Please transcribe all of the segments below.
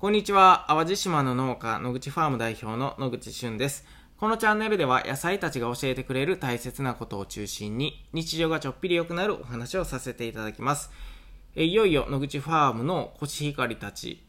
こんにちは。淡路島の農家、野口ファーム代表の野口俊です。このチャンネルでは野菜たちが教えてくれる大切なことを中心に日常がちょっぴり良くなるお話をさせていただきます。えいよいよ野口ファームのコシヒカリたち、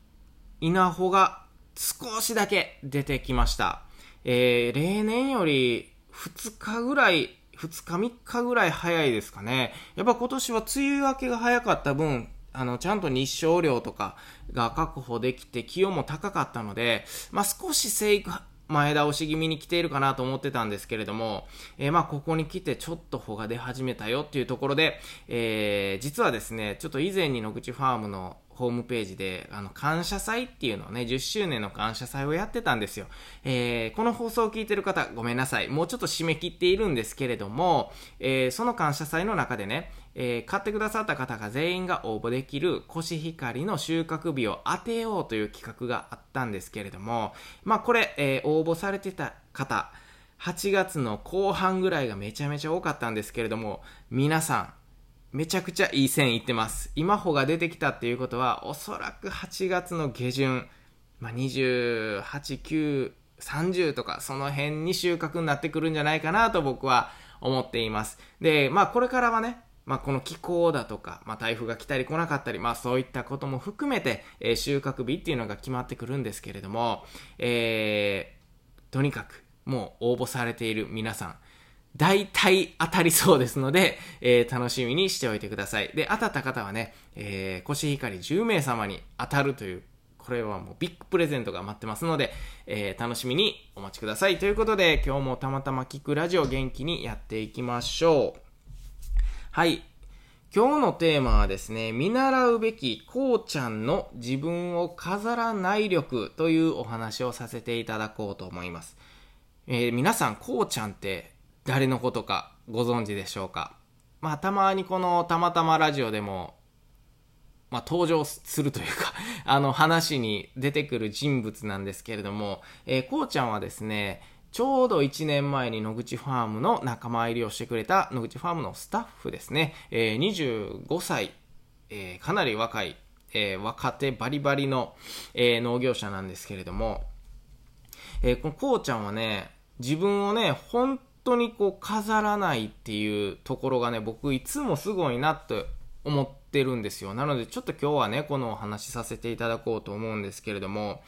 稲穂が少しだけ出てきました。えー例年より2日ぐらい、2日3日ぐらい早いですかね。やっぱ今年は梅雨明けが早かった分、あの、ちゃんと日照量とかが確保できて気温も高かったので、まあ少し生育前倒し気味に来ているかなと思ってたんですけれども、えーまあここに来てちょっと穂が出始めたよっていうところで、えー実はですね、ちょっと以前に野口ファームのホームページで、あの、感謝祭っていうのをね、10周年の感謝祭をやってたんですよ。えーこの放送を聞いてる方、ごめんなさい。もうちょっと締め切っているんですけれども、えーその感謝祭の中でね、えー買ってくださった方が全員が応募できるコシヒカリの収穫日を当てようという企画があったんですけれども、まあこれ、えー応募されてた方、8月の後半ぐらいがめちゃめちゃ多かったんですけれども、皆さん、めちゃくちゃいい線いってます。今穂が出てきたっていうことは、おそらく8月の下旬、まあ、28、9、30とか、その辺に収穫になってくるんじゃないかなと僕は思っています。で、まあこれからはね、まあこの気候だとか、まあ台風が来たり来なかったり、まあそういったことも含めて、えー収穫日っていうのが決まってくるんですけれども、えー、とにかく、もう応募されている皆さん、大体当たりそうですので、えー楽しみにしておいてください。で、当たった方はね、えー、コシヒカリ10名様に当たるという、これはもうビッグプレゼントが待ってますので、えー楽しみにお待ちください。ということで、今日もたまたま聞くラジオ元気にやっていきましょう。はい。今日のテーマはですね、見習うべきこうちゃんの自分を飾らない力というお話をさせていただこうと思います。え皆さん、こうちゃんって誰のことかご存知でしょうか？まあ、たまにこのたまたまラジオでも、まあ、登場するというか、あの話に出てくる人物なんですけれども、えーこうちゃんはですね、ちょうど1年前に野口ファームの仲間入りをしてくれた野口ファームのスタッフですね、えー25歳、えーかなり若い、えー若手バリバリの、え農業者なんですけれども、えーこのこうちゃんはね、自分をね、本当にこう飾らないっていうところがね、僕いつもすごいなって思ってるんですよ。なのでちょっと今日はね、このお話しさせていただこうと思うんですけれども、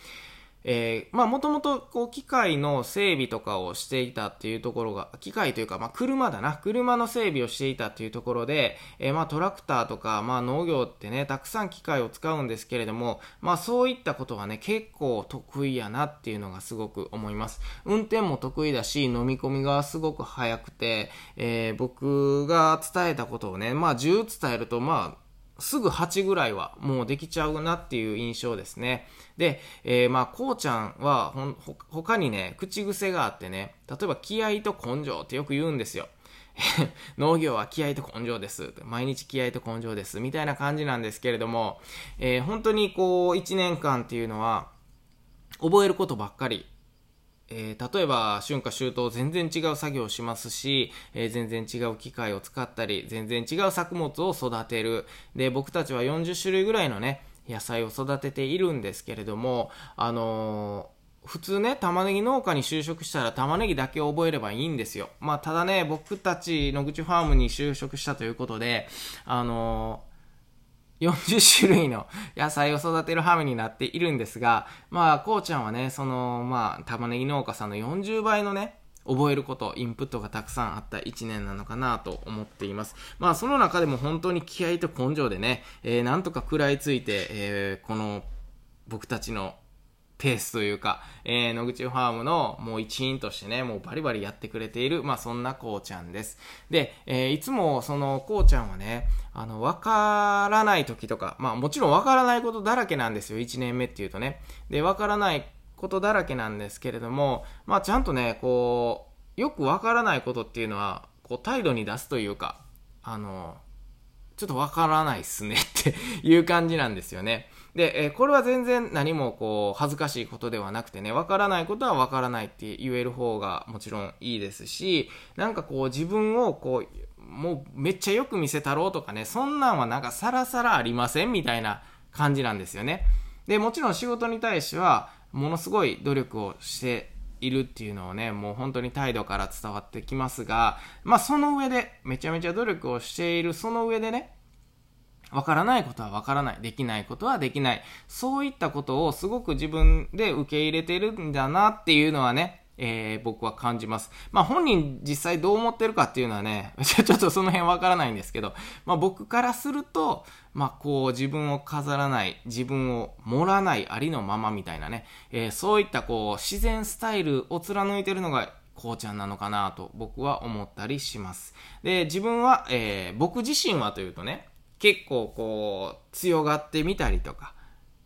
えーまあもともとこう機械の整備とかをしていたっていうところが、機械というかまあ車だな、車の整備をしていたっていうところで、えーまあトラクターとかまあ農業ってね、たくさん機械を使うんですけれども、まあそういったことがね、結構得意やなっていうのがすごく思います。運転も得意だし、飲み込みがすごく早くて、えー僕が伝えたことをね、まあ10伝えるとまあすぐ8ぐらいはもうできちゃうなっていう印象ですね。で、えーまあ、こうちゃんはほ、ほ、他にね、口癖があってね、例えば気合と根性ってよく言うんですよ。農業は気合と根性です。毎日気合と根性です。みたいな感じなんですけれども、えー本当にこう、1年間っていうのは、覚えることばっかりえー例えば春夏秋冬全然違う作業をしますし、えー全然違う機械を使ったり全然違う作物を育てるで僕たちは40種類ぐらいのね野菜を育てているんですけれどもあのー普通ね、玉ねぎ農家に就職したら玉ねぎだけ覚えればいいんですよ。まあ、ただね、僕たち野口ファームに就職したということで、あのー40種類の野菜を育てる羽目になっているんですが、まあ、こうちゃんはね、その、まあ、玉ねぎ農家さんの40倍のね、覚えること、インプットがたくさんあった1年なのかなと思っています。まあ、その中でも本当に気合と根性でね、えーなんとか食らいついて、えーこの、僕たちのペースというか、えー野口ファームのもう一員としてね、もうバリバリやってくれている、まあそんなこうちゃんです。で、えーいつもそのこうちゃんはね、あの、わからない時とか、まあもちろんわからないことだらけなんですよ、1年目っていうとね。で、わからないことだらけなんですけれども、まあちゃんとね、こう、よくわからないことっていうのは、こう態度に出すというか、あの、ちょっとわからないっすねっていう感じなんですよね。で、えーこれは全然何もこう恥ずかしいことではなくてね、わからないことはわからないって言える方がもちろんいいですし、なんかこう自分をこう、もうめっちゃよく見せたろうとかね、そんなんはなんかさらさらありませんみたいな感じなんですよね。で、もちろん仕事に対しては、ものすごい努力をしているっていうのをね、もう本当に態度から伝わってきますが、まあその上で、めちゃめちゃ努力をしているその上でね、わからないことはわからない。できないことはできない。そういったことをすごく自分で受け入れてるんだなっていうのはね、えー、僕は感じます。まあ本人実際どう思ってるかっていうのはね、ちょっとその辺わからないんですけど、まあ僕からすると、まあこう自分を飾らない、自分を盛らないありのままみたいなね、えー、そういったこう自然スタイルを貫いてるのがこうちゃんなのかなと僕は思ったりします。で、自分は、えー、僕自身はというとね、結構こう強がってみたりとか、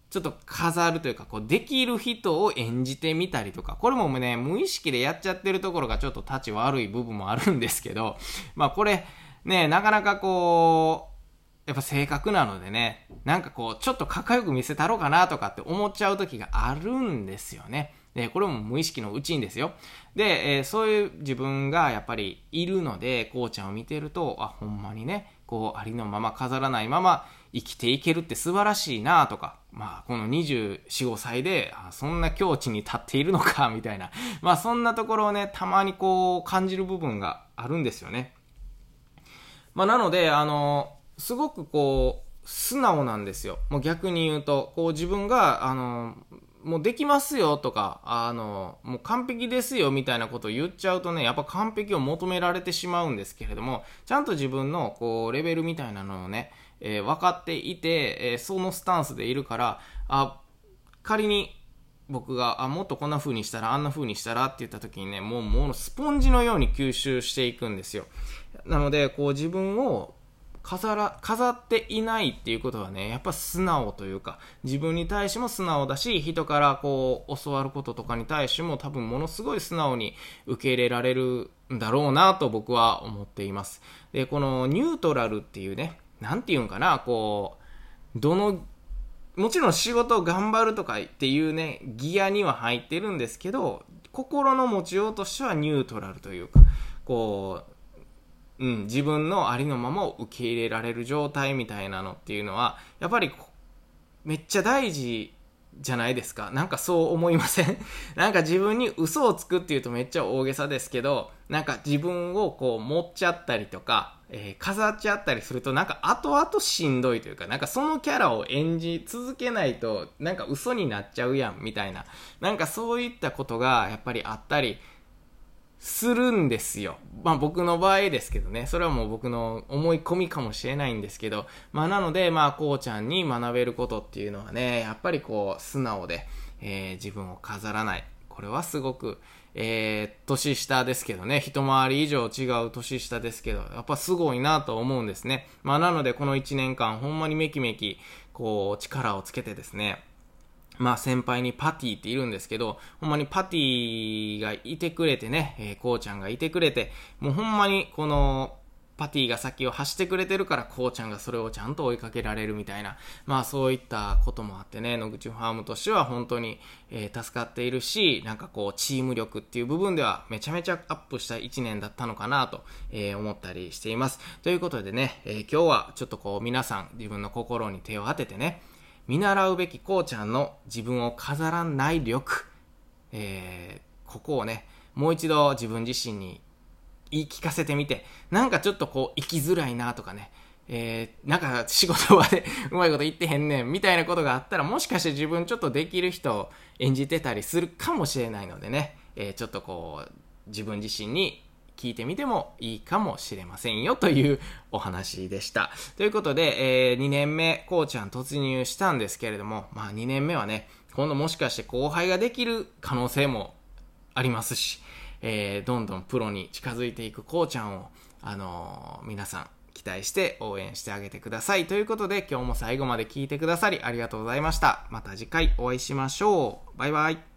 ちょっと飾るというか、こう、できる人を演じてみたりとか、これもね、無意識でやっちゃってるところがちょっと立ち悪い部分もあるんですけど、まあこれ、ね、なかなかこう、やっぱ性格なのでね、なんかこう、ちょっとかっこよく見せたろうかなとかって思っちゃう時があるんですよね。で、これも無意識のうちにですよ。で、えー、そういう自分がやっぱりいるので、こうちゃんを見てると、あ、ほんまにね、こう、ありのまま飾らないまま生きていけるって素晴らしいなとか、まあ、この24、5歳で、そんな境地に立っているのか、みたいな。まあ、そんなところをね、たまにこう、感じる部分があるんですよね。まあ、なので、あの、すごくこう、素直なんですよ。もう逆に言うと、こう自分が、あの、もうできますよとか、あの、もう完璧ですよみたいなことを言っちゃうとね、やっぱ完璧を求められてしまうんですけれども、ちゃんと自分のこう、レベルみたいなのをね、えー、分かっていて、えー、そのスタンスでいるから、あ、仮に僕が、あ、もっとこんな風にしたら、あんな風にしたらって言った時にね、もう、もうスポンジのように吸収していくんですよ。なので、こう自分を飾ら、飾っていないっていうことはね、やっぱ素直というか、自分に対しても素直だし、人からこう、教わることとかに対しても多分ものすごい素直に受け入れられるんだろうなと僕は思っています。で、このニュートラルっていうね、なんて言うんかな、こう、どの、もちろん仕事を頑張るとかっていうね、ギアには入ってるんですけど、心の持ちようとしてはニュートラルというか、こう、うん、自分のありのままを受け入れられる状態みたいなのっていうのは、やっぱりめっちゃ大事じゃないですか。なんかそう思いません？なんか自分に嘘をつくっていうとめっちゃ大げさですけど、なんか自分をこう持っちゃったりとか、えー、飾っちゃったりするとなんか後々しんどいというか、なんかそのキャラを演じ続けないとなんか嘘になっちゃうやんみたいな、なんかそういったことがやっぱりあったり、するんですよ。まあ僕の場合ですけどね。それはもう僕の思い込みかもしれないんですけど。まあなので、まあこうちゃんに学べることっていうのはね、やっぱりこう素直で、えー、自分を飾らない。これはすごく、えー、年下ですけどね、一回り以上違う年下ですけど、やっぱすごいなと思うんですね。まあなのでこの1年間ほんまにめきめき、こう力をつけてですね、まあ先輩にパティっているんですけど、ほんまにパティがいてくれてね、えー、こうちゃんがいてくれて、もうほんまにこの、パティが先を走ってくれてるから、こうちゃんがそれをちゃんと追いかけられるみたいな、まあそういったこともあってね、野口ファームとしては本当に、えー、助かっているし、なんかこう、チーム力っていう部分ではめちゃめちゃアップした1年だったのかなと、えー、思ったりしています。ということでね、えー、今日はちょっとこう皆さん自分の心に手を当ててね、見習うべきこうちゃんの自分を飾らない力、えー、ここをね、もう一度自分自身に言い聞かせてみて、なんかちょっとこう生きづらいなとかね、えー、なんか仕事場で うまいこと言ってへんねんみたいなことがあったらもしかして自分ちょっとできる人を演じてたりするかもしれないのでね、えー、ちょっとこう自分自身に聞いてみてもいいかもしれませんよというお話でした。ということで、えー、2年目、こうちゃん突入したんですけれども、まあ2年目はね、今度もしかして後輩ができる可能性もありますし、えー、どんどんプロに近づいていくこうちゃんを、あのー、皆さん期待して応援してあげてください。ということで今日も最後まで聞いてくださりありがとうございました。また次回お会いしましょう。バイバイ。